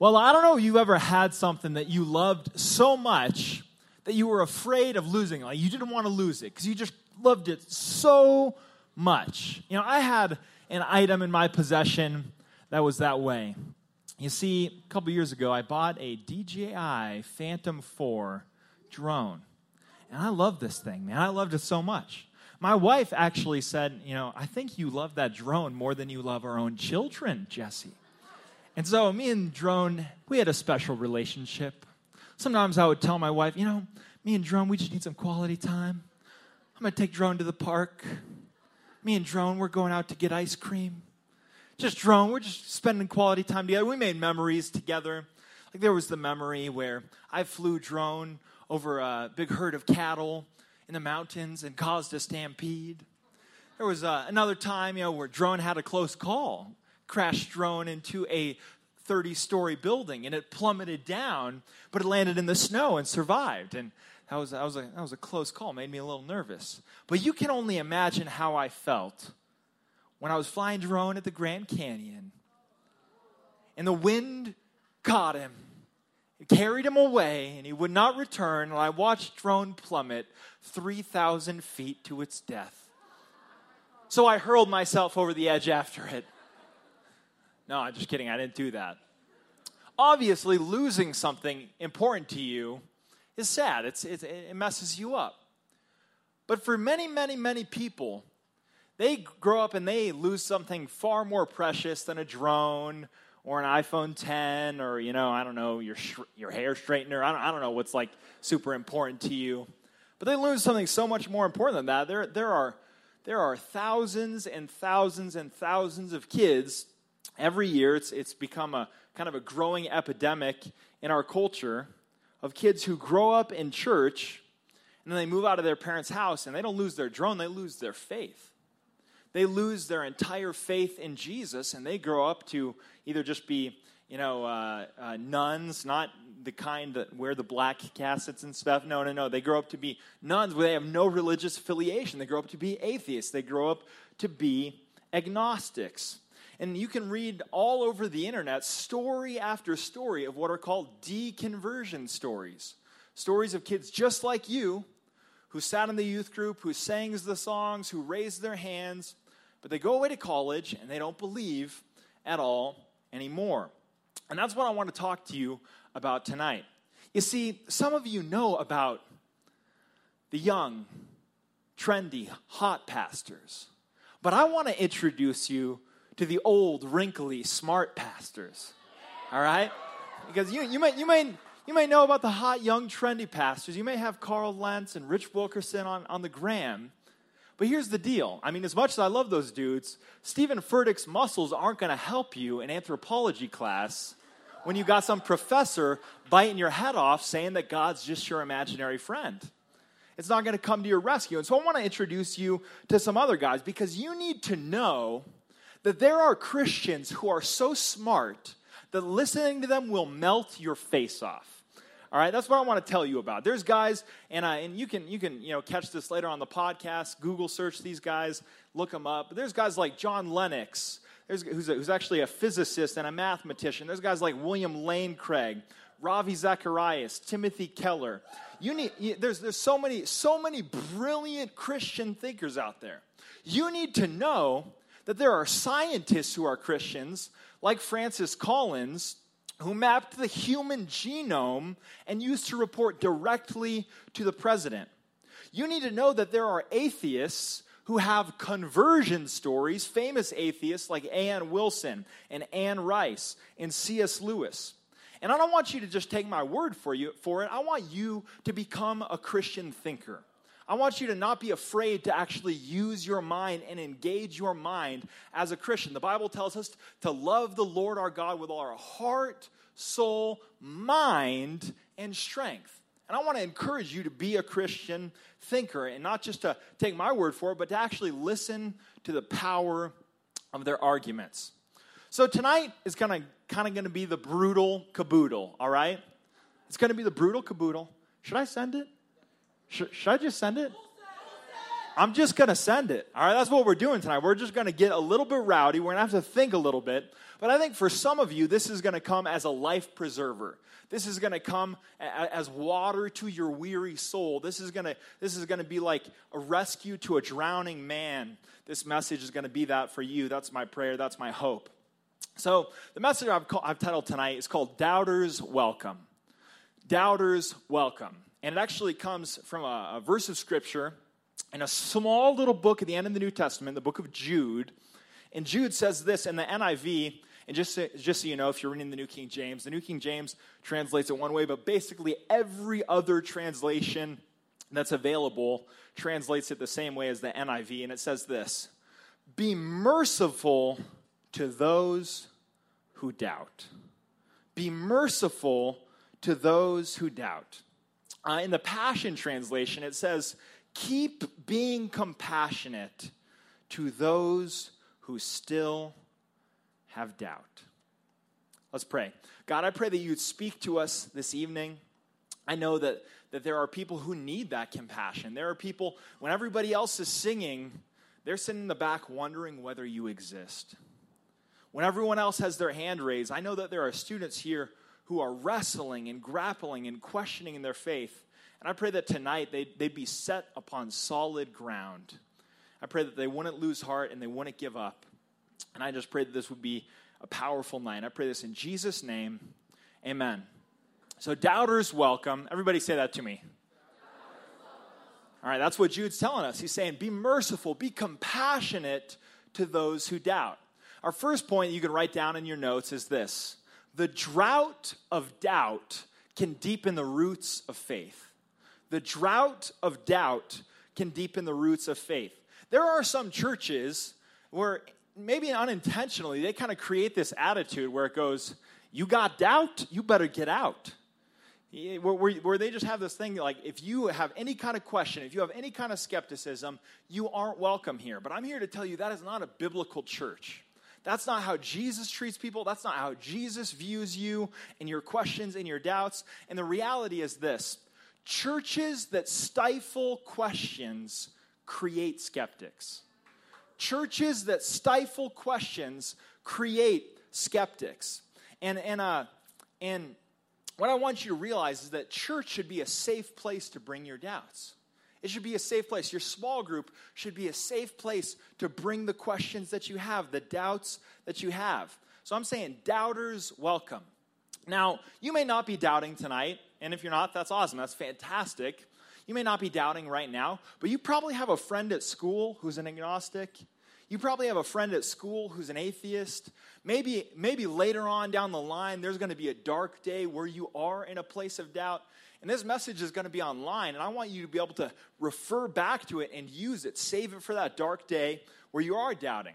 Well, I don't know if you've ever had something that you loved so much that you were afraid of losing. Like you didn't want to lose it because you just loved it so much. You know, I had an item in my possession that was that way. You see, a couple years ago, I bought a DJI Phantom 4 drone. And I love this thing, man. I loved it so much. My wife actually said, You know, I think you love that drone more than you love our own children, Jesse. And so, me and Drone, we had a special relationship. Sometimes I would tell my wife, You know, me and Drone, we just need some quality time. I'm to take Drone to the park. Me and Drone, we're going out to get ice cream. Just Drone, we're just spending quality time together. We made memories together. Like there was the memory where I flew drone over a big herd of cattle in the mountains and caused a stampede. There was uh, another time, you know, where drone had a close call, crashed drone into a 30 story building and it plummeted down, but it landed in the snow and survived. And that was, that was, a, that was a close call, made me a little nervous. But you can only imagine how I felt when I was flying drone at the Grand Canyon and the wind caught him it carried him away, and he would not return. And I watched drone plummet 3,000 feet to its death. So I hurled myself over the edge after it. No, I'm just kidding. I didn't do that. Obviously, losing something important to you is sad, it's, it, it messes you up. But for many, many, many people, they grow up and they lose something far more precious than a drone or an iPhone 10 or, you know, I don't know, your, sh- your hair straightener. I don't, I don't know what's like super important to you. But they lose something so much more important than that. There, there, are, there are thousands and thousands and thousands of kids every year. It's, it's become a kind of a growing epidemic in our culture of kids who grow up in church and then they move out of their parents' house and they don't lose their drone, they lose their faith they lose their entire faith in Jesus and they grow up to either just be, you know, uh, uh, nuns, not the kind that wear the black cassets and stuff. No, no, no. They grow up to be nuns where they have no religious affiliation. They grow up to be atheists. They grow up to be agnostics. And you can read all over the internet story after story of what are called deconversion stories. Stories of kids just like you who sat in the youth group, who sang the songs, who raised their hands, but they go away to college and they don't believe at all anymore. And that's what I want to talk to you about tonight. You see, some of you know about the young, trendy, hot pastors. But I want to introduce you to the old, wrinkly, smart pastors. All right? Because you, you, might, you, might, you might know about the hot, young, trendy pastors. You may have Carl Lentz and Rich Wilkerson on, on the gram. But here's the deal. I mean, as much as I love those dudes, Steven Furtick's muscles aren't going to help you in anthropology class when you got some professor biting your head off saying that God's just your imaginary friend. It's not going to come to your rescue. And so I want to introduce you to some other guys because you need to know that there are Christians who are so smart that listening to them will melt your face off. All right, that's what I want to tell you about. There's guys, and, uh, and you can you can you know catch this later on the podcast. Google search these guys, look them up. But there's guys like John Lennox, who's, a, who's actually a physicist and a mathematician. There's guys like William Lane Craig, Ravi Zacharias, Timothy Keller. You need you, there's there's so many so many brilliant Christian thinkers out there. You need to know that there are scientists who are Christians, like Francis Collins, who mapped the human genome and used to report directly to the president. You need to know that there are atheists who have conversion stories, famous atheists like A.N. Wilson and Anne Rice and C.S. Lewis. And I don't want you to just take my word for you for it. I want you to become a Christian thinker. I want you to not be afraid to actually use your mind and engage your mind as a Christian. The Bible tells us to love the Lord our God with all our heart, soul, mind, and strength. And I want to encourage you to be a Christian thinker and not just to take my word for it, but to actually listen to the power of their arguments. So tonight is kind of kind of going to be the brutal caboodle, all right? It's going to be the brutal caboodle. Should I send it? Should, should I just send it? I'm just going to send it. All right, that's what we're doing tonight. We're just going to get a little bit rowdy. We're going to have to think a little bit. But I think for some of you, this is going to come as a life preserver. This is going to come as water to your weary soul. This is going to this is going to be like a rescue to a drowning man. This message is going to be that for you. That's my prayer. That's my hope. So the message I've, called, I've titled tonight is called "Doubters Welcome." Doubters Welcome, and it actually comes from a, a verse of scripture in a small little book at the end of the New Testament, the book of Jude. And Jude says this in the NIV, and just so, just so you know, if you're reading the New King James, the New King James translates it one way, but basically every other translation that's available translates it the same way as the NIV. And it says this Be merciful to those who doubt. Be merciful to those who doubt. Uh, in the Passion Translation, it says, Keep being compassionate to those who still have doubt. Let's pray. God, I pray that you'd speak to us this evening. I know that, that there are people who need that compassion. There are people, when everybody else is singing, they're sitting in the back wondering whether you exist. When everyone else has their hand raised, I know that there are students here who are wrestling and grappling and questioning in their faith. And I pray that tonight they'd, they'd be set upon solid ground. I pray that they wouldn't lose heart and they wouldn't give up. And I just pray that this would be a powerful night. I pray this in Jesus' name. Amen. So, doubters, welcome. Everybody say that to me. All right, that's what Jude's telling us. He's saying, be merciful, be compassionate to those who doubt. Our first point you can write down in your notes is this the drought of doubt can deepen the roots of faith the drought of doubt can deepen the roots of faith. There are some churches where maybe unintentionally they kind of create this attitude where it goes, You got doubt, you better get out. Where, they just have this thing like, if you have any kind of question, if you have any kind of skepticism, you aren't welcome here. But I'm here to tell you that is not a biblical church. That's not how Jesus treats people. That's not how Jesus views you and your questions and your doubts. And the reality is this Churches that stifle questions create skeptics. Churches that stifle questions create skeptics. And, and, uh, and what I want you to realize is that church should be a safe place to bring your doubts. It should be a safe place. Your small group should be a safe place to bring the questions that you have, the doubts that you have. So I'm saying, doubters, welcome. Now, you may not be doubting tonight, and if you're not, that's awesome. That's fantastic. You may not be doubting right now, but you probably have a friend at school who's an agnostic. You probably have a friend at school who's an atheist. Maybe, maybe later on down the line, there's going to be a dark day where you are in a place of doubt. And this message is going to be online, and I want you to be able to refer back to it and use it. Save it for that dark day where you are doubting.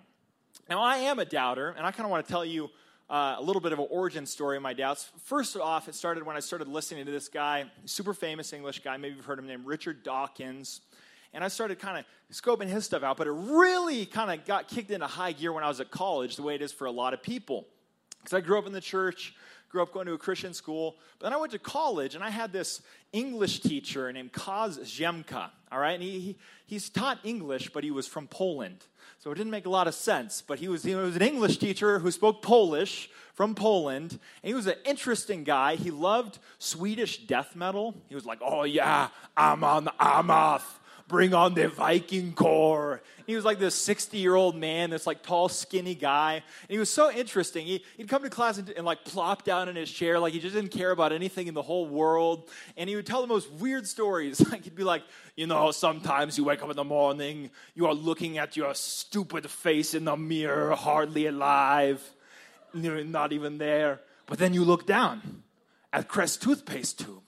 Now, I am a doubter, and I kind of want to tell you uh, a little bit of an origin story of my doubts. First off, it started when I started listening to this guy, super famous English guy, maybe you've heard him named Richard Dawkins. And I started kind of scoping his stuff out, but it really kind of got kicked into high gear when I was at college, the way it is for a lot of people. Because I grew up in the church, grew up going to a Christian school, but then I went to college and I had this English teacher named Kaz Ziemka, all right? And he, he, he's taught English, but he was from Poland. So it didn't make a lot of sense. But he was, he was an English teacher who spoke Polish from Poland. And he was an interesting guy. He loved Swedish death metal. He was like, oh, yeah, I'm on Ammoth bring on the Viking core. He was like this 60 year old man, this like tall, skinny guy. And he was so interesting. He, would come to class and, and, like plop down in his chair, like he just didn't care about anything in the whole world. And he would tell the most weird stories. Like he'd be like, you know, sometimes you wake up in the morning, you are looking at your stupid face in the mirror, hardly alive, you're not even there. But then you look down at Crest toothpaste tube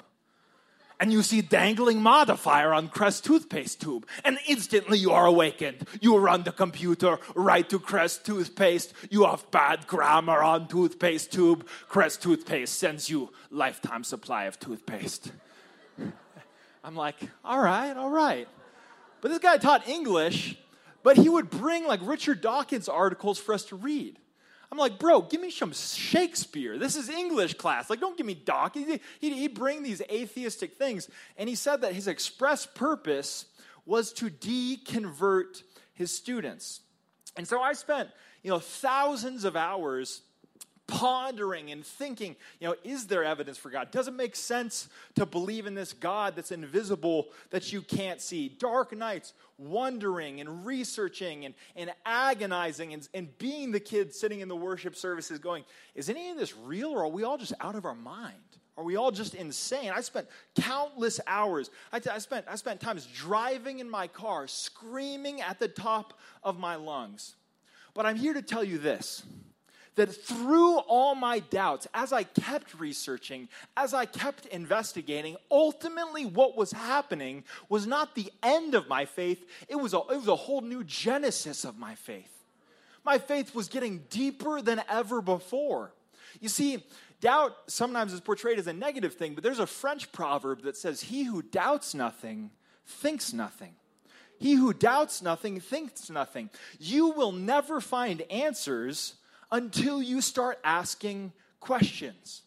and you see dangling modifier on Crest toothpaste tube, and instantly you are awakened. You run the computer right to Crest toothpaste. You have bad grammar on toothpaste tube. Crest toothpaste sends you lifetime supply of toothpaste. I'm like, all right, all right. But this guy taught English, but he would bring like Richard Dawkins articles for us to read. I'm like, bro, give me some Shakespeare. This is English class. Like, don't give me Dawkins. He'd, he'd bring these atheistic things. And he said that his express purpose was to deconvert his students. And so I spent, you know, thousands of hours pondering and thinking, you know, is there evidence for God? Does it make sense to believe in this God that's invisible that you can't see? Dark nights, wondering and researching and, and agonizing and, and being the kid sitting in the worship services going, is any of this real or are we all just out of our mind? Are we all just insane? I spent countless hours. I, I, spent, I spent times driving in my car, screaming at the top of my lungs. But I'm here to tell you this that through all my doubts, as I kept researching, as I kept investigating, ultimately what was happening was not the end of my faith, it was a, it was a whole new genesis of my faith. My faith was getting deeper than ever before. You see, doubt sometimes is portrayed as a negative thing, but there's a French proverb that says, He who doubts nothing thinks nothing. He who doubts nothing thinks nothing. You will never find answers until you start asking questions.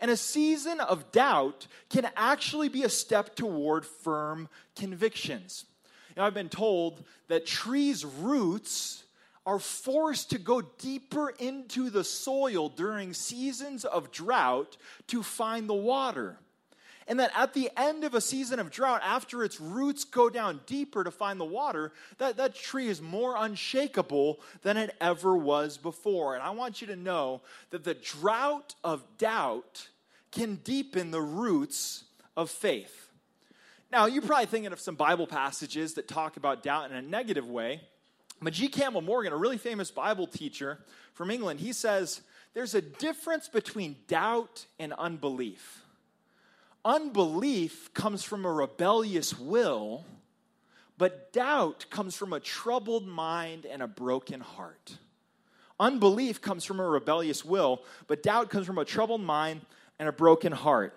And a season of doubt can actually be a step toward firm convictions. You know, I've been told that trees' roots are forced to go deeper into the soil during seasons of drought to find the water and that at the end of a season of drought, after its roots go down deeper to find the water, that, that tree is more unshakable than it ever was before. And I want you to know that the drought of doubt can deepen the roots of faith. Now, you're probably thinking of some Bible passages that talk about doubt in a negative way. But G. Campbell Morgan, a really famous Bible teacher from England, he says there's a difference between doubt and unbelief. Unbelief comes from a rebellious will, but doubt comes from a troubled mind and a broken heart. Unbelief comes from a rebellious will, but doubt comes from a troubled mind and a broken heart.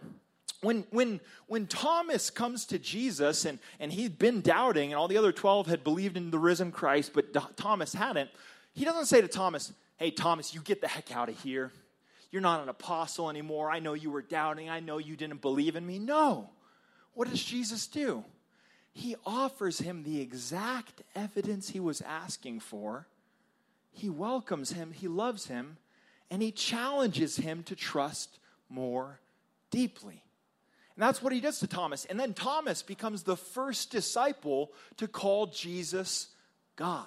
When, when, when Thomas comes to Jesus and, and he'd been doubting, and all the other 12 had believed in the risen Christ, but Thomas hadn't, he doesn't say to Thomas, Hey, Thomas, you get the heck out of here. You're not an apostle anymore. I know you were doubting. I know you didn't believe in me. No. What does Jesus do? He offers him the exact evidence he was asking for. He welcomes him, he loves him, and he challenges him to trust more deeply. And that's what he does to Thomas. And then Thomas becomes the first disciple to call Jesus God.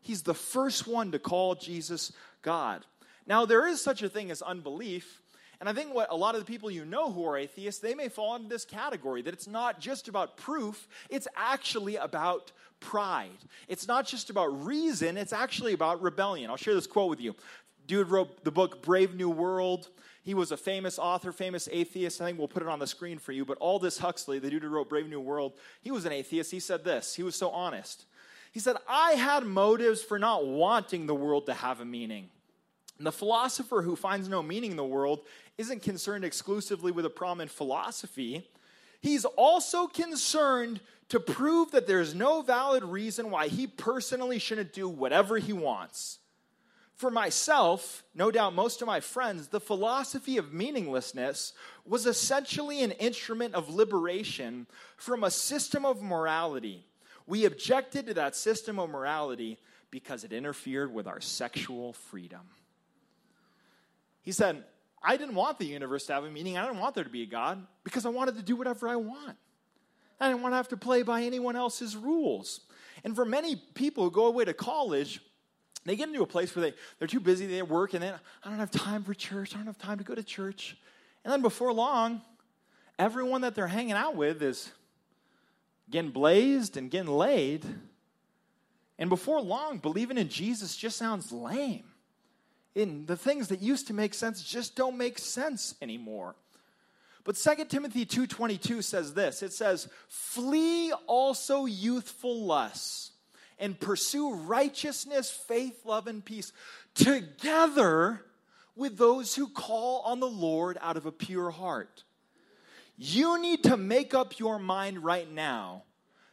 He's the first one to call Jesus God. Now, there is such a thing as unbelief. And I think what a lot of the people you know who are atheists, they may fall into this category that it's not just about proof, it's actually about pride. It's not just about reason, it's actually about rebellion. I'll share this quote with you. Dude wrote the book Brave New World. He was a famous author, famous atheist. I think we'll put it on the screen for you. But Aldous Huxley, the dude who wrote Brave New World, he was an atheist. He said this. He was so honest. He said, I had motives for not wanting the world to have a meaning. And the philosopher who finds no meaning in the world isn't concerned exclusively with a problem in philosophy. He's also concerned to prove that there's no valid reason why he personally shouldn't do whatever he wants. For myself, no doubt most of my friends, the philosophy of meaninglessness was essentially an instrument of liberation from a system of morality. We objected to that system of morality because it interfered with our sexual freedom. He said, I didn't want the universe to have a meaning. I didn't want there to be a God because I wanted to do whatever I want. I didn't want to have to play by anyone else's rules. And for many people who go away to college, they get into a place where they, they're too busy, they work, and then I don't have time for church, I don't have time to go to church. And then before long, everyone that they're hanging out with is getting blazed and getting laid. And before long, believing in Jesus just sounds lame in the things that used to make sense just don't make sense anymore. But 2 Timothy 2:22 says this. It says, "Flee also youthful lusts and pursue righteousness, faith, love and peace together with those who call on the Lord out of a pure heart." You need to make up your mind right now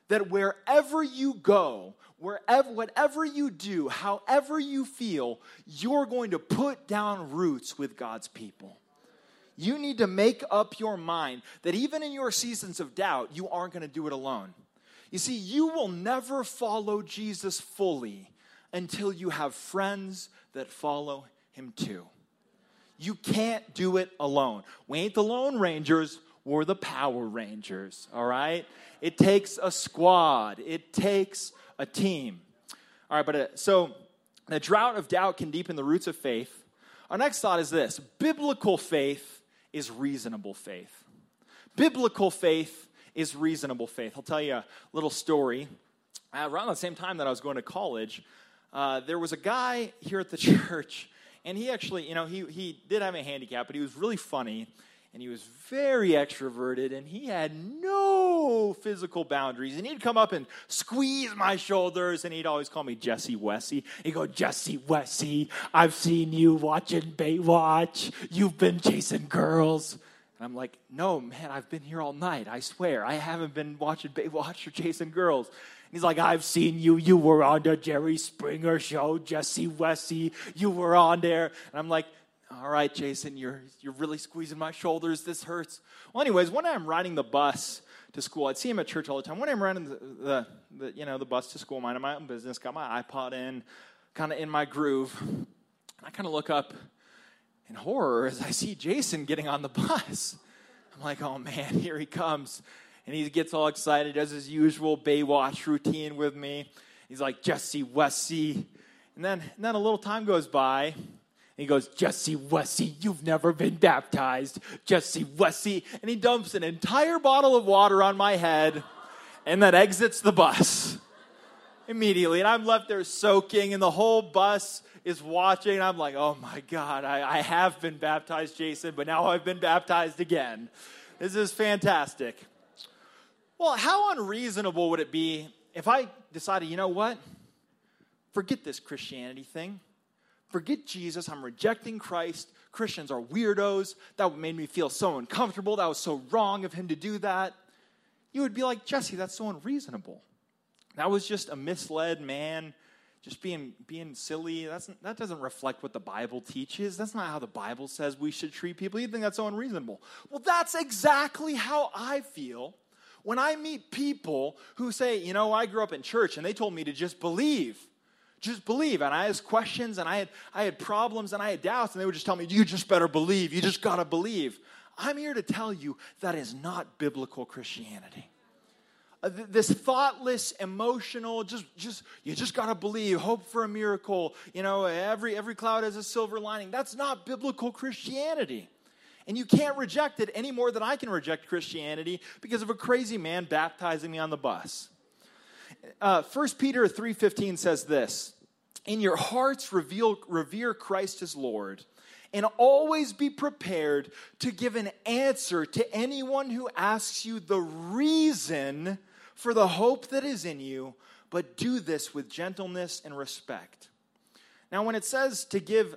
that wherever you go, wherever, whatever you do, however you feel, you're going to put down roots with God's people. You need to make up your mind that even in your seasons of doubt, you aren't going to do it alone. You see, you will never follow Jesus fully until you have friends that follow him too. You can't do it alone. We ain't the Lone Rangers, we're the Power Rangers, all right? It takes a squad, it takes a team. All right, but uh, so the drought of doubt can deepen the roots of faith. Our next thought is this biblical faith is reasonable faith. Biblical faith is reasonable faith. I'll tell you a little story. Around the same time that I was going to college, uh, there was a guy here at the church, and he actually, you know, he, he did have a handicap, but he was really funny and he was very extroverted and he had no physical boundaries. And he'd come up and squeeze my shoulders and he'd always call me jesse wessie he'd go jesse wessie i've seen you watching baywatch. You've been chasing girls. And i'm like no man i've been here all night. I swear i haven't been watching baywatch or chasing girls. And he's like i've seen you. You were on the jerry springer show jesse wessie you were on there. And i'm like all right, Jason, you're, you're really squeezing my shoulders. This hurts. Well, anyways, one I'm riding the bus to school. I'd see him at church all the time. One I'm riding the, the, the you know, the bus to school, minding my own business, got my iPod in, kind of in my groove. I kind of look up in horror as I see Jason getting on the bus. I'm like, oh man, here he comes. And he gets all excited, does his usual Baywatch routine with me. He's like, Jesse Wessie. And then, and then a little time goes by, he goes, Jesse Wessie, you've never been baptized. Jesse Wessie. And he dumps an entire bottle of water on my head and then exits the bus immediately. And I'm left there soaking, and the whole bus is watching. And I'm like, oh my God, I, I have been baptized, Jason, but now I've been baptized again. This is fantastic. Well, how unreasonable would it be if I decided, you know what? Forget this Christianity thing forget Jesus. I'm rejecting Christ. Christians are weirdos. That made me feel so uncomfortable. That was so wrong of him to do that. You would be like, Jesse, that's so unreasonable. That was just a misled man just being being silly. That's, that doesn't reflect what the Bible teaches. That's not how the Bible says we should treat people. You think that's so unreasonable. Well, that's exactly how I feel when I meet people who say, you know, I grew up in church and they told me to just believe just believe. And I asked questions and I had, I had problems and I had doubts, and they would just tell me, You just better believe. You just got to believe. I'm here to tell you that is not biblical Christianity. Uh, this thoughtless, emotional, just, just you just got to believe, hope for a miracle. You know, every every cloud has a silver lining. That's not biblical Christianity. And you can't reject it any more than I can reject Christianity because of a crazy man baptizing me on the bus. Uh, 1 Peter 3.15 says this, in your hearts reveal, revere Christ as Lord, and always be prepared to give an answer to anyone who asks you the reason for the hope that is in you, but do this with gentleness and respect. Now, when it says to give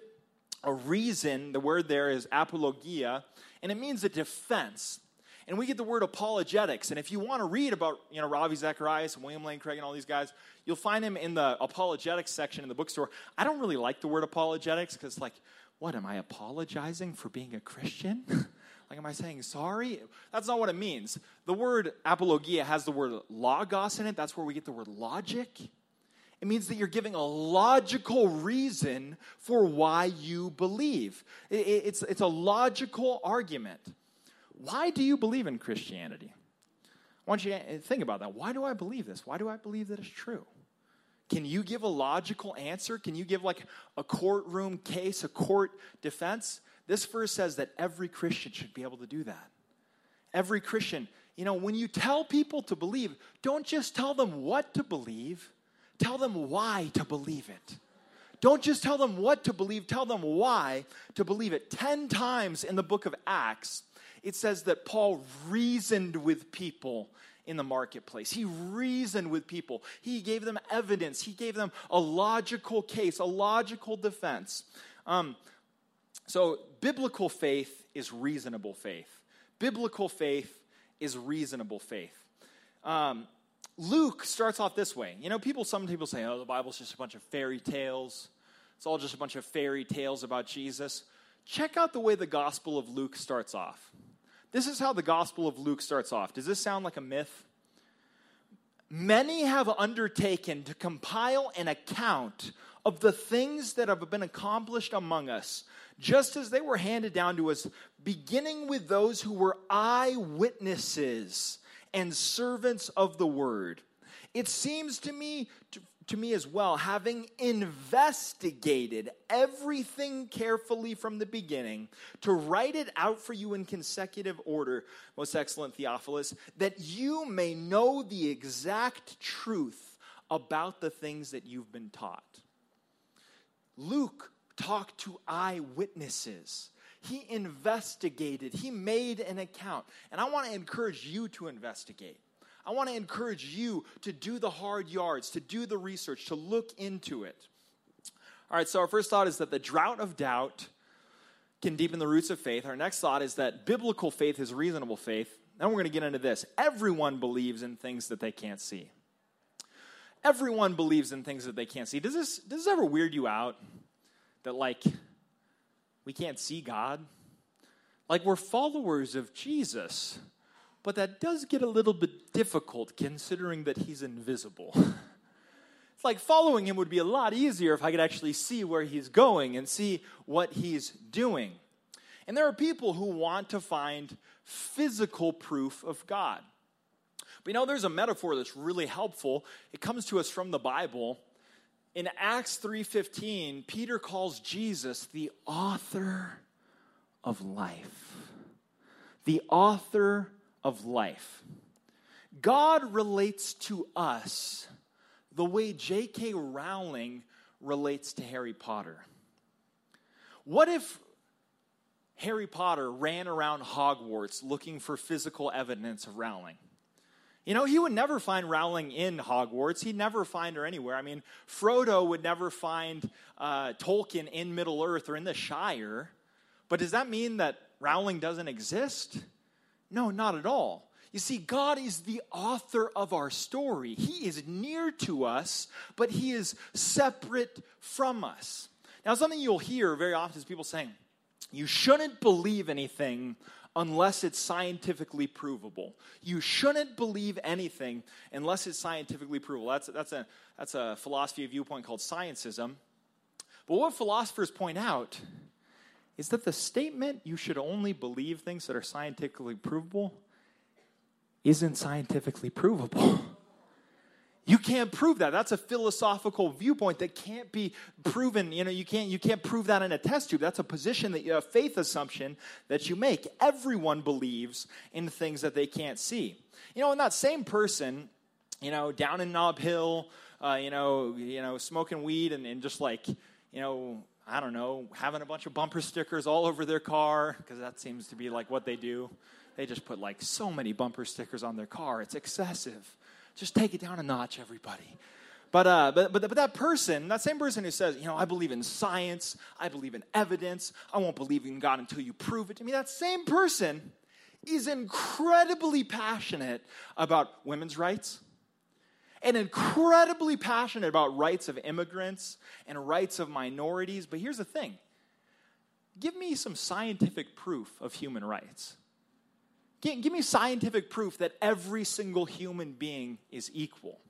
a reason, the word there is apologia, and it means a defense. And we get the word apologetics. And if you want to read about, you know, Ravi Zacharias and William Lane Craig and all these guys, you'll find them in the apologetics section in the bookstore. I don't really like the word apologetics because, like, what, am I apologizing for being a Christian? like, am I saying sorry? That's not what it means. The word apologia has the word logos in it. That's where we get the word logic. It means that you're giving a logical reason for why you believe. It's, it's a logical argument. Why do you believe in Christianity? I want you to think about that. Why do I believe this? Why do I believe that it's true? Can you give a logical answer? Can you give like a courtroom case, a court defense? This verse says that every Christian should be able to do that. Every Christian, you know, when you tell people to believe, don't just tell them what to believe, tell them why to believe it. Don't just tell them what to believe, tell them why to believe it. 10 times in the book of Acts, it says that Paul reasoned with people in the marketplace. He reasoned with people. He gave them evidence. He gave them a logical case, a logical defense. Um, so, biblical faith is reasonable faith. Biblical faith is reasonable faith. Um, Luke starts off this way. You know, people, some people say, oh, the Bible's just a bunch of fairy tales. It's all just a bunch of fairy tales about Jesus. Check out the way the Gospel of Luke starts off. This is how the Gospel of Luke starts off. Does this sound like a myth? many have undertaken to compile an account of the things that have been accomplished among us, just as they were handed down to us, beginning with those who were eyewitnesses and servants of the word. It seems to me to, to me as well, having investigated everything carefully from the beginning, to write it out for you in consecutive order, most excellent Theophilus, that you may know the exact truth about the things that you've been taught. Luke talked to eyewitnesses. He investigated, he made an account. And I want to encourage you to investigate. I want to encourage you to do the hard yards, to do the research, to look into it. All right, so our first thought is that the drought of doubt can deepen the roots of faith. Our next thought is that biblical faith is reasonable faith. Then we're going to get into this. Everyone believes in things that they can't see. Everyone believes in things that they can't see. Does this, does this ever weird you out that, like, we can't see God? Like, we're followers of Jesus, but that does get a little bit difficult considering that he's invisible. it's like following him would be a lot easier if I could actually see where he's going and see what he's doing. And there are people who want to find physical proof of God. But you know, there's a metaphor that's really helpful. It comes to us from the Bible. In Acts 3:15, Peter calls Jesus the author of life. The author of life. God relates to us the way J.K. Rowling relates to Harry Potter. What if Harry Potter ran around Hogwarts looking for physical evidence of Rowling? You know, he would never find Rowling in Hogwarts. He'd never find her anywhere. I mean, Frodo would never find uh, Tolkien in Middle Earth or in the Shire. But does that mean that Rowling doesn't exist? No, not at all. You see, God is the author of our story. He is near to us, but He is separate from us. Now, something you'll hear very often is people saying, you shouldn't believe anything unless it's scientifically provable. You shouldn't believe anything unless it's scientifically provable. That's, that's, a, that's a philosophy viewpoint called scientism. But what philosophers point out is that the statement you should only believe things that are scientifically provable isn't scientifically provable. You can't prove that. That's a philosophical viewpoint that can't be proven. You know, you can't you can't prove that in a test tube. That's a position that a faith assumption that you make. Everyone believes in things that they can't see. You know, and that same person, you know, down in Nob Hill, uh, you know, you know, smoking weed and, and just like, you know, I don't know, having a bunch of bumper stickers all over their car, because that seems to be like what they do. They just put like so many bumper stickers on their car. It's excessive. Just take it down a notch, everybody. But, uh, but, but, but that person, that same person who says, you know, I believe in science, I believe in evidence, I won't believe in God until you prove it to me, that same person is incredibly passionate about women's rights and incredibly passionate about rights of immigrants and rights of minorities. But here's the thing give me some scientific proof of human rights. Give, me scientific proof that every single human being is equal.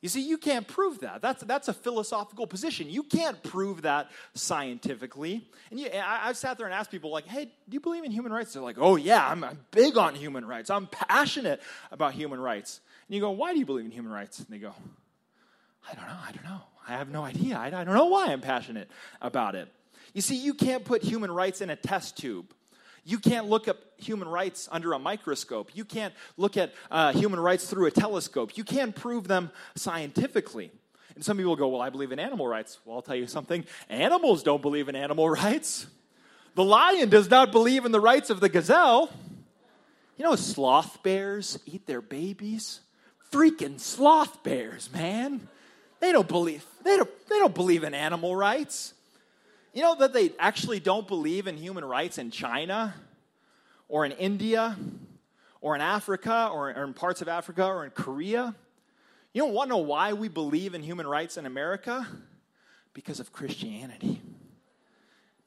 You see, you can't prove that. That's, that's a philosophical position. You can't prove that scientifically. And you, I, have sat there and asked people, like, hey, do you believe in human rights? They're like, oh, yeah, I'm, I'm big on human rights. I'm passionate about human rights. And you go, why do you believe in human rights? And they go, I don't know. I don't know. I have no idea. I, don't know why I'm passionate about it. You see, you can't put human rights in a test tube. You can't look up human rights under a microscope. You can't look at uh, human rights through a telescope. You can't prove them scientifically. And some people go, Well, I believe in animal rights. Well, I'll tell you something animals don't believe in animal rights. The lion does not believe in the rights of the gazelle. You know, sloth bears eat their babies. Freaking sloth bears, man. They don't believe, they don't, they don't believe in animal rights. You know that they actually don't believe in human rights in China or in India or in Africa or in parts of Africa or in Korea? You don't want to know why we believe in human rights in America? Because of Christianity.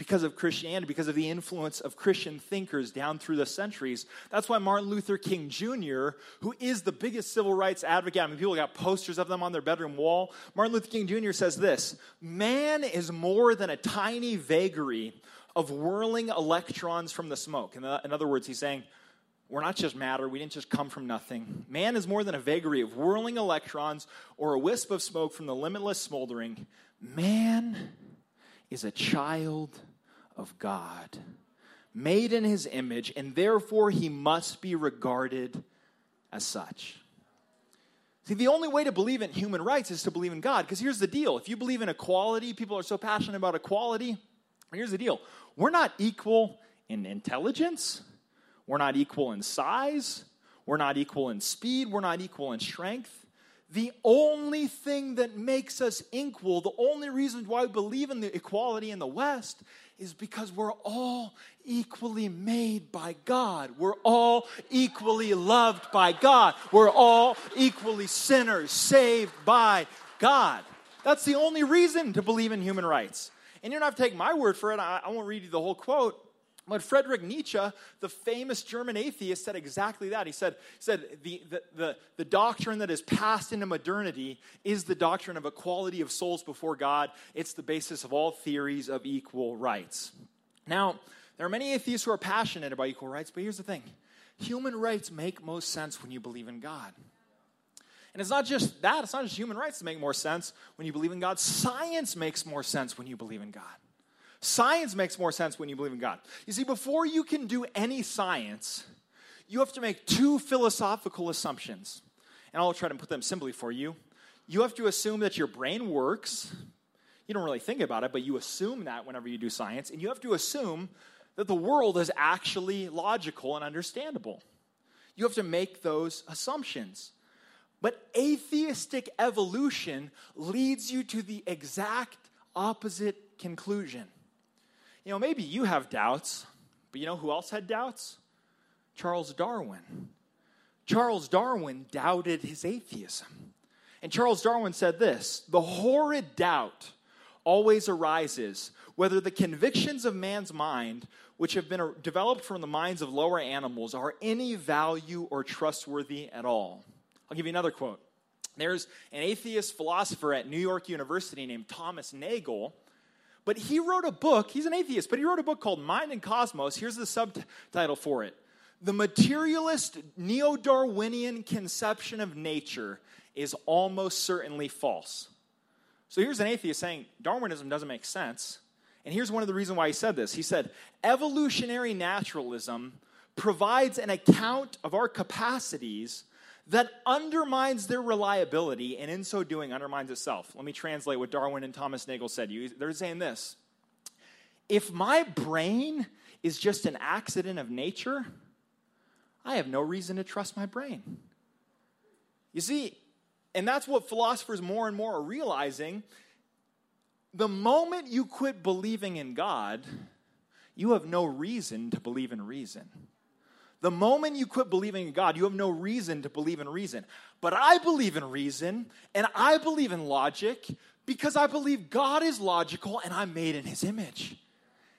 Because of Christianity, because of the influence of Christian thinkers down through the centuries. That's why Martin Luther King Jr., who is the biggest civil rights advocate, I mean, people got posters of them on their bedroom wall. Martin Luther King Jr. says this Man is more than a tiny vagary of whirling electrons from the smoke. In, in other words, he's saying, we're not just matter. We didn't just come from nothing. Man is more than a vagary of whirling electrons or a wisp of smoke from the limitless smoldering. Man is a child of God, made in his image, and therefore he must be regarded as such. See, the only way to believe in human rights is to believe in God. Because here's the deal if you believe in equality, people are so passionate about equality. Here's the deal we're not equal in intelligence, we're not equal in size, we're not equal in speed, we're not equal in strength. The only thing that makes us equal, the only reason why we believe in the equality in the West is because we're all equally made by God. We're all equally loved by God. We're all equally sinners saved by God. That's the only reason to believe in human rights. And you don't have to take my word for it. I, I won't read you the whole quote. But Friedrich Nietzsche, the famous German atheist, said exactly that. He said, he said the, the, the, the, doctrine that is passed into modernity is the doctrine of equality of souls before God. It's the basis of all theories of equal rights. Now, there are many atheists who are passionate about equal rights, but here's the thing human rights make most sense when you believe in God. And it's not just that, it's not just human rights that make more sense when you believe in God. Science makes more sense when you believe in God. Science makes more sense when you believe in God. You see, before you can do any science, you have to make two philosophical assumptions. And I'll try to put them simply for you. You have to assume that your brain works. You don't really think about it, but you assume that whenever you do science. And you have to assume that the world is actually logical and understandable. You have to make those assumptions. But atheistic evolution leads you to the exact opposite conclusion. You know, maybe you have doubts, but you know who else had doubts? Charles Darwin. Charles Darwin doubted his atheism. And Charles Darwin said this The horrid doubt always arises whether the convictions of man's mind, which have been developed from the minds of lower animals, are any value or trustworthy at all. I'll give you another quote. There's an atheist philosopher at New York University named Thomas Nagel but he wrote a book, he's an atheist, but he wrote a book called Mind and Cosmos. Here's the subtitle for it The Materialist Neo Darwinian Conception of Nature is Almost Certainly False. So here's an atheist saying Darwinism doesn't make sense. And here's one of the reasons why he said this. He said, Evolutionary naturalism provides an account of our capacities that undermines their reliability and in so doing undermines itself. Let me translate what Darwin and Thomas Nagel said. They're saying this If my brain is just an accident of nature, I have no reason to trust my brain. You see, and that's what philosophers more and more are realizing. The moment you quit believing in God, you have no reason to believe in reason. The moment you quit believing in God, you have no reason to believe in reason. But I believe in reason and I believe in logic because I believe God is logical and I'm made in his image.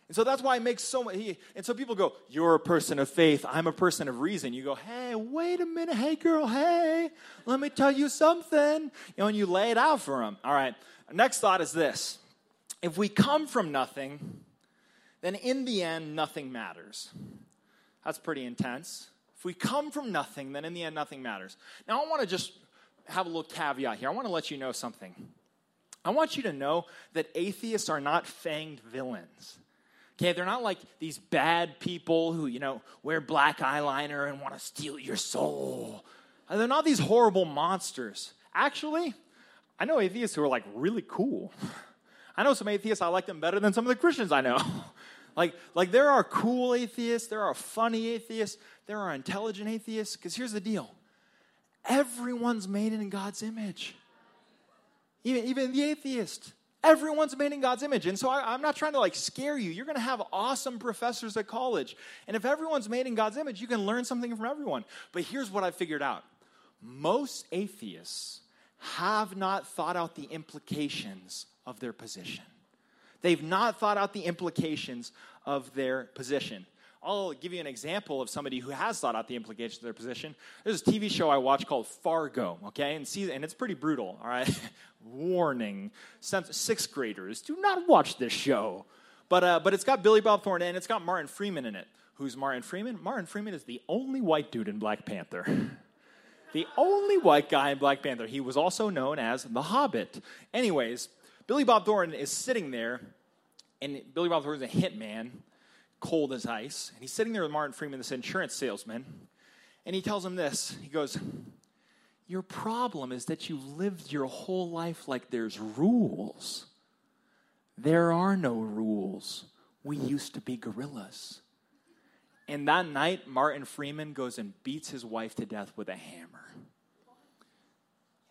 And so that's why it makes so much. And so people go, You're a person of faith. I'm a person of reason. You go, Hey, wait a minute. Hey, girl, hey, let me tell you something. You know, and you lay it out for them. All right. Next thought is this if we come from nothing, then in the end, nothing matters. That's pretty intense. If we come from nothing, then in the end, nothing matters. Now, I want to just have a little caveat here. I want to let you know something. I want you to know that atheists are not fanged villains. Okay, they're not like these bad people who, you know, wear black eyeliner and want to steal your soul. Uh, they're not these horrible monsters. Actually, I know atheists who are like really cool. I know some atheists, I like them better than some of the Christians I know. Like, like there are cool atheists, there are funny atheists, there are intelligent atheists. Because here's the deal everyone's made in God's image. Even, even the atheist. Everyone's made in God's image. And so I, am not trying to like scare you. You're going to have awesome professors at college. And if everyone's made in God's image, you can learn something from everyone. But here's what I figured out most atheists have not thought out the implications of their position. They've not thought out the implications of their position. I'll give you an example of somebody who has thought out the implications of their position. There's a TV show I watch called Fargo, okay? And see, and it's pretty brutal, all right? Warning. Sixth graders, do not watch this show. But, uh, but it's got Billy Bob Thornton and it's got Martin Freeman in it. Who's Martin Freeman? Martin Freeman is the only white dude in Black Panther. the only white guy in Black Panther. He was also known as the Hobbit. Anyways, Billy Bob Thornton is sitting there, and Billy Bob Thornton is a hitman cold as ice. And he's sitting there with Martin Freeman, this insurance salesman, and he tells him this. He goes, Your problem is that you've lived your whole life like there's rules. There are no rules. We used to be gorillas. And that night, Martin Freeman goes and beats his wife to death with a hammer.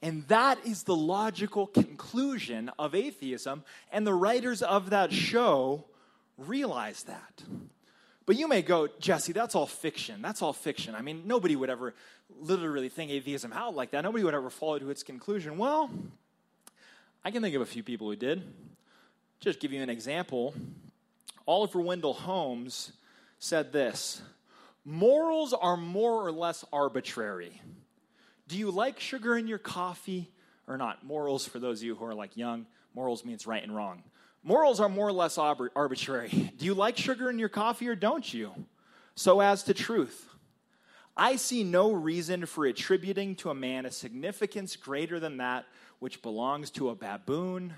And that is the logical conclusion of atheism. And the writers of that show realize that. But you may go, Jesse, that's all fiction. That's all fiction. I mean, nobody would ever literally think atheism out like that. Nobody would ever follow to its conclusion. Well, I can think of a few people who did. Just give you an example. Oliver Wendell Holmes said this Morals are more or less arbitrary. Do you like sugar in your coffee or not? Morals, for those of you who are like young, morals means right and wrong. Morals are more or less arbitrary. Do you like sugar in your coffee or don't you? So as to truth. I see no reason for attributing to a man a significance greater than that which belongs to a baboon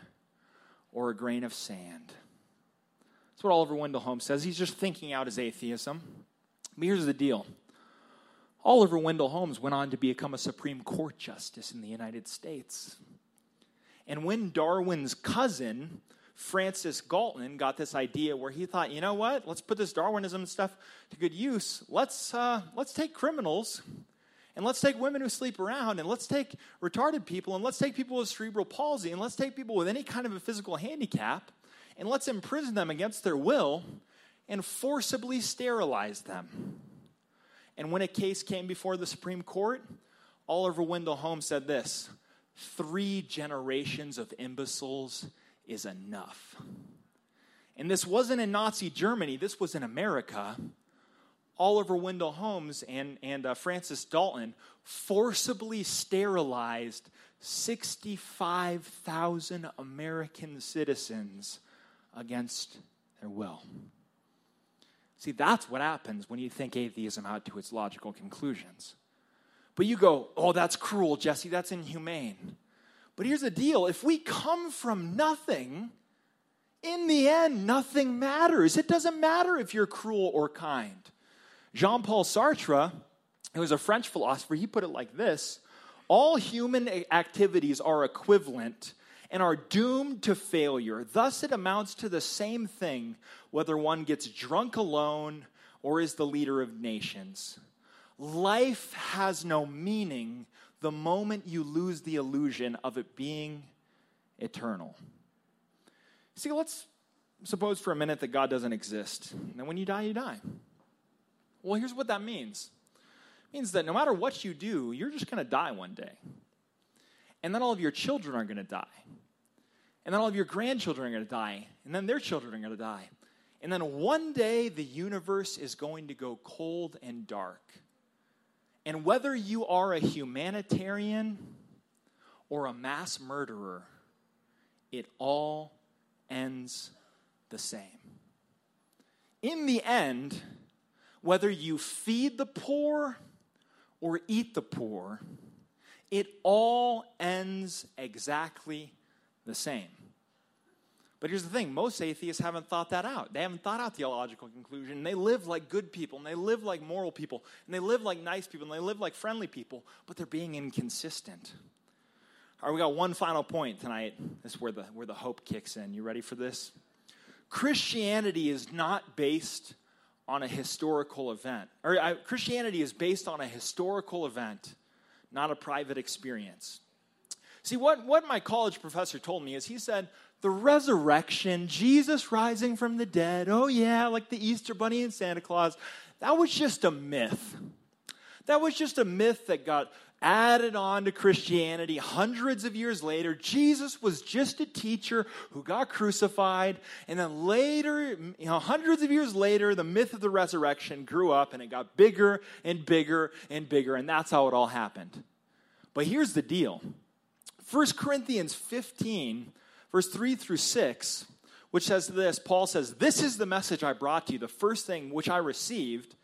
or a grain of sand. That's what Oliver Wendell Holmes says. He's just thinking out his atheism. But here's the deal Oliver Wendell Holmes went on to become a Supreme Court justice in the United States. And when Darwin's cousin, Francis Galton got this idea where he thought, you know what? Let's put this Darwinism stuff to good use. Let's uh, let's take criminals, and let's take women who sleep around, and let's take retarded people, and let's take people with cerebral palsy, and let's take people with any kind of a physical handicap, and let's imprison them against their will, and forcibly sterilize them. And when a case came before the Supreme Court, Oliver Wendell Holmes said this: three generations of imbeciles is enough. And this wasn't in Nazi Germany, this was in America. Oliver Wendell Holmes and, and uh, Francis Galton forcibly sterilized 65,000 American citizens against their will. See, that's what happens when you think atheism out to its logical conclusions. But you go, oh, that's cruel, Jesse, that's inhumane. But here's the deal if we come from nothing, in the end, nothing matters. It doesn't matter if you're cruel or kind. Jean Paul Sartre, who was a French philosopher, he put it like this All human activities are equivalent and are doomed to failure. Thus, it amounts to the same thing whether one gets drunk alone or is the leader of nations. Life has no meaning the moment you lose the illusion of it being eternal. See, let's suppose for a minute that God doesn't exist. And then when you die, you die. Well, here's what that means it means that no matter what you do, you're just going to die one day. And then all of your children are going to die. And then all of your grandchildren are going to die. And then their children are going to die. And then one day, the universe is going to go cold and dark. And whether you are a humanitarian or a mass murderer, it all ends the same. In the end, whether you feed the poor or eat the poor, it all ends exactly the same. But here's the thing most atheists haven't thought that out. They haven't thought out the logical conclusion. They live like good people, and they live like moral people, and they live like nice people, and they live like friendly people, but they're being inconsistent. All right, we got one final point tonight. This is where the, where the hope kicks in. You ready for this? Christianity is not based on a historical event. Or uh, Christianity is based on a historical event, not a private experience. See, what, what my college professor told me is he said, the resurrection, Jesus rising from the dead, oh yeah, like the Easter Bunny and Santa Claus, that was just a myth. That was just a myth that got added on to Christianity hundreds of years later. Jesus was just a teacher who got crucified. And then later, you know, hundreds of years later, the myth of the resurrection grew up and it got bigger and bigger and bigger. And that's how it all happened. But here's the deal 1 Corinthians 15, verse 3 through 6, which says this Paul says, This is the message I brought to you, the first thing which I received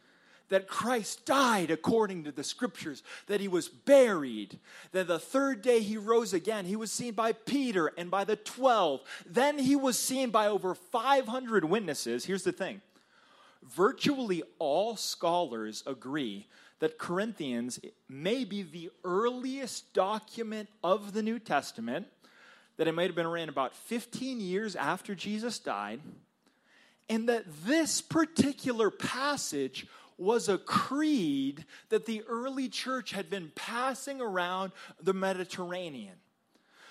that Christ died according to the scriptures, that he was buried, that the third day he rose again. He was seen by Peter and by the 12. Then he was seen by over 500 witnesses. Here's the thing virtually all scholars agree that Corinthians may be the earliest document of the New Testament, that it might have been written about 15 years after Jesus died, and that this particular passage was a creed that the early church had been passing around the Mediterranean.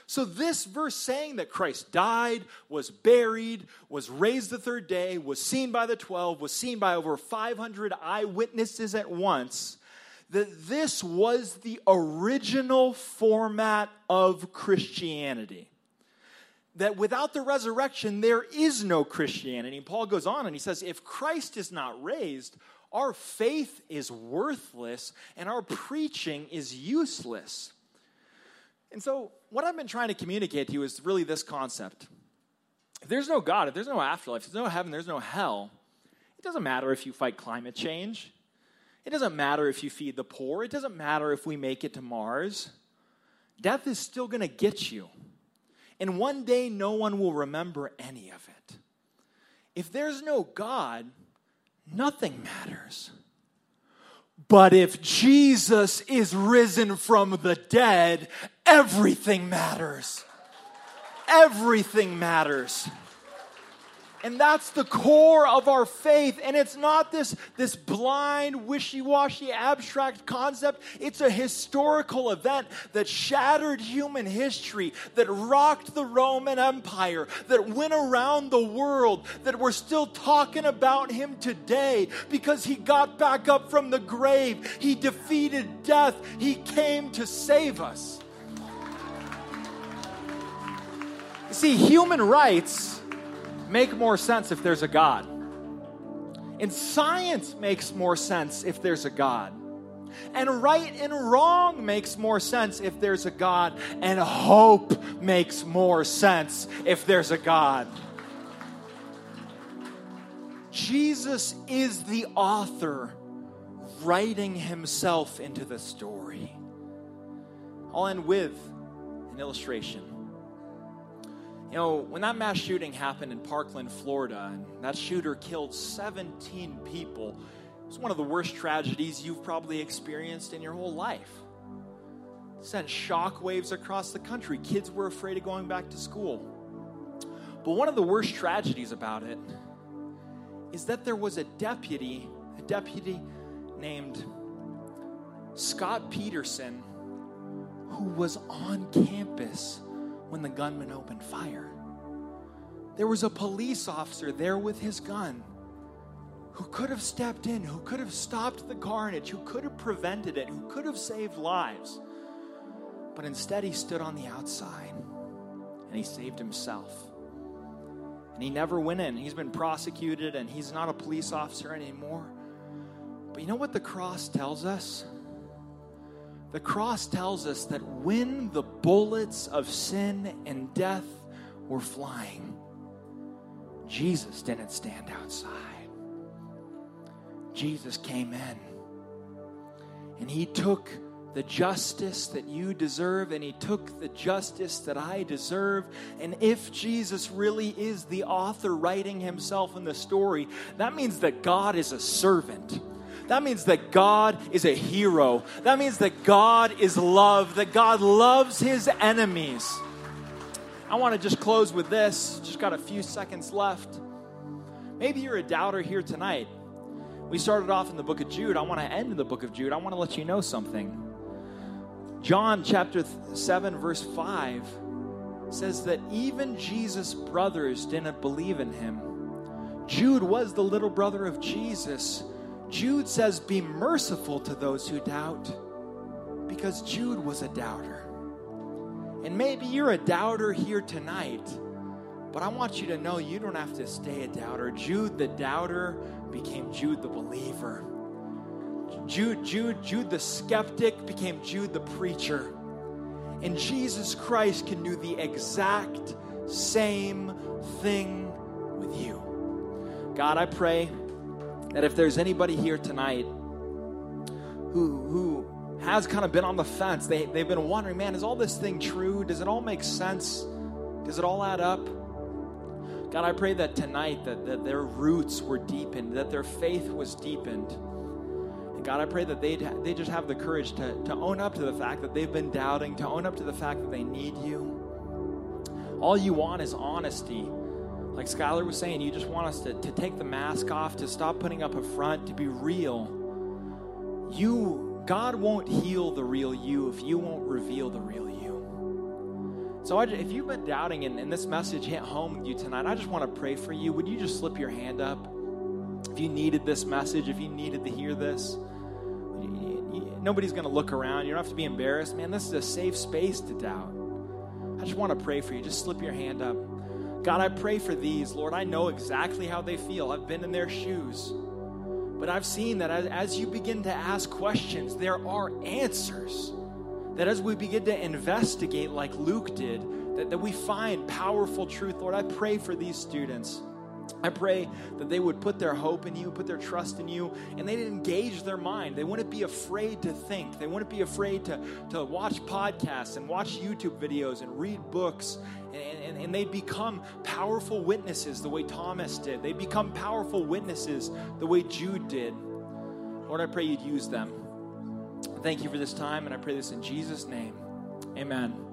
So, this verse saying that Christ died, was buried, was raised the third day, was seen by the 12, was seen by over 500 eyewitnesses at once, that this was the original format of Christianity. That without the resurrection, there is no Christianity. And Paul goes on and he says, if Christ is not raised, our faith is worthless and our preaching is useless. And so, what I've been trying to communicate to you is really this concept. If there's no God, if there's no afterlife, if there's no heaven, there's no hell, it doesn't matter if you fight climate change. It doesn't matter if you feed the poor. It doesn't matter if we make it to Mars. Death is still going to get you. And one day, no one will remember any of it. If there's no God, nothing matters. But if Jesus is risen from the dead, everything matters. Everything matters. And that's the core of our faith. And it's not this, this blind, wishy washy, abstract concept. It's a historical event that shattered human history, that rocked the Roman Empire, that went around the world, that we're still talking about him today because he got back up from the grave. He defeated death. He came to save us. See, human rights make more sense if there's a God. And science makes more sense if there's a God. And right and wrong makes more sense if there's a God. And hope makes more sense if there's a God. Jesus is the author writing himself into the story. I'll end with an illustration. You know, when that mass shooting happened in Parkland, Florida, and that shooter killed 17 people, it was one of the worst tragedies you've probably experienced in your whole life. It sent shockwaves across the country. Kids were afraid of going back to school. But one of the worst tragedies about it is that there was a deputy, a deputy named Scot Peterson, who was on campus when the gunman opened fire. There was a police officer there with his gun who could have stepped in, who could have stopped the carnage, who could have prevented it, who could have saved lives. But instead, he stood on the outside and he saved himself. And he never went in. He's been prosecuted and he's not a police officer anymore. But you know what the cross tells us? The cross tells us that when the bullets of sin and death were flying, Jesus didn't stand outside. Jesus came in and he took the justice that you deserve and he took the justice that I deserve. And if Jesus really is the author writing himself in the story, that means that God is a servant that means that God is a hero. That means that God is love, that God loves his enemies. I want to just close with this. Just got a few seconds left. Maybe you're a doubter here tonight. We started off in the book of Jude. I want to end in the book of Jude. I want to let you know something. John chapter 7, verse 5 says that even Jesus' brothers didn't believe in him. Jude was the little brother of Jesus Jude says, Be merciful to those who doubt, because Jude was a doubter. And maybe you're a doubter here tonight, but I want you to know you don't have to stay a doubter. Jude the doubter became Jude the believer. Jude, Jude, Jude the skeptic became Jude the preacher. And Jesus Christ can do the exact same thing with you. God, I pray that if there's anybody here tonight who, who has kind of been on the fence, they, they've been wondering, man, is all this thing true? Does it all make sense? Does it all add up? God, I pray that tonight that, that their roots were deepened, that their faith was deepened. And God, I pray that they they just have the courage to, to own up to the fact that they've been doubting, to own up to the fact that they need you. All you want is honesty. Like Skylar was saying, you just want us to, to take the mask off, to stop putting up a front, to be real. You, God won't heal the real you if you won't reveal the real you. So I, if you've been doubting and, and this message hit home with you tonight, I just want to pray for you. Would you just slip your hand up? If you needed this message, if you needed to hear this, nobody's going to look around. You don't have to be embarrassed. Man, this is a safe space to doubt. I just want to pray for you. Just slip your hand up. God, I pray for these. Lord, I know exactly how they feel. I've been in their shoes. But I've seen that as, you begin to ask questions, there are answers. That as we begin to investigate, like Luke did, that, that we find powerful truth. Lord, I pray for these students. I pray that they would put their hope in you, put their trust in you, and they'd engage their mind. They wouldn't be afraid to think. They wouldn't be afraid to, to watch podcasts and watch YouTube videos and read books. And, and, and they'd become powerful witnesses the way Thomas did. They'd become powerful witnesses the way Jude did. Lord, I pray you'd use them. Thank you for this time, and I pray this in Jesus' name. Amen.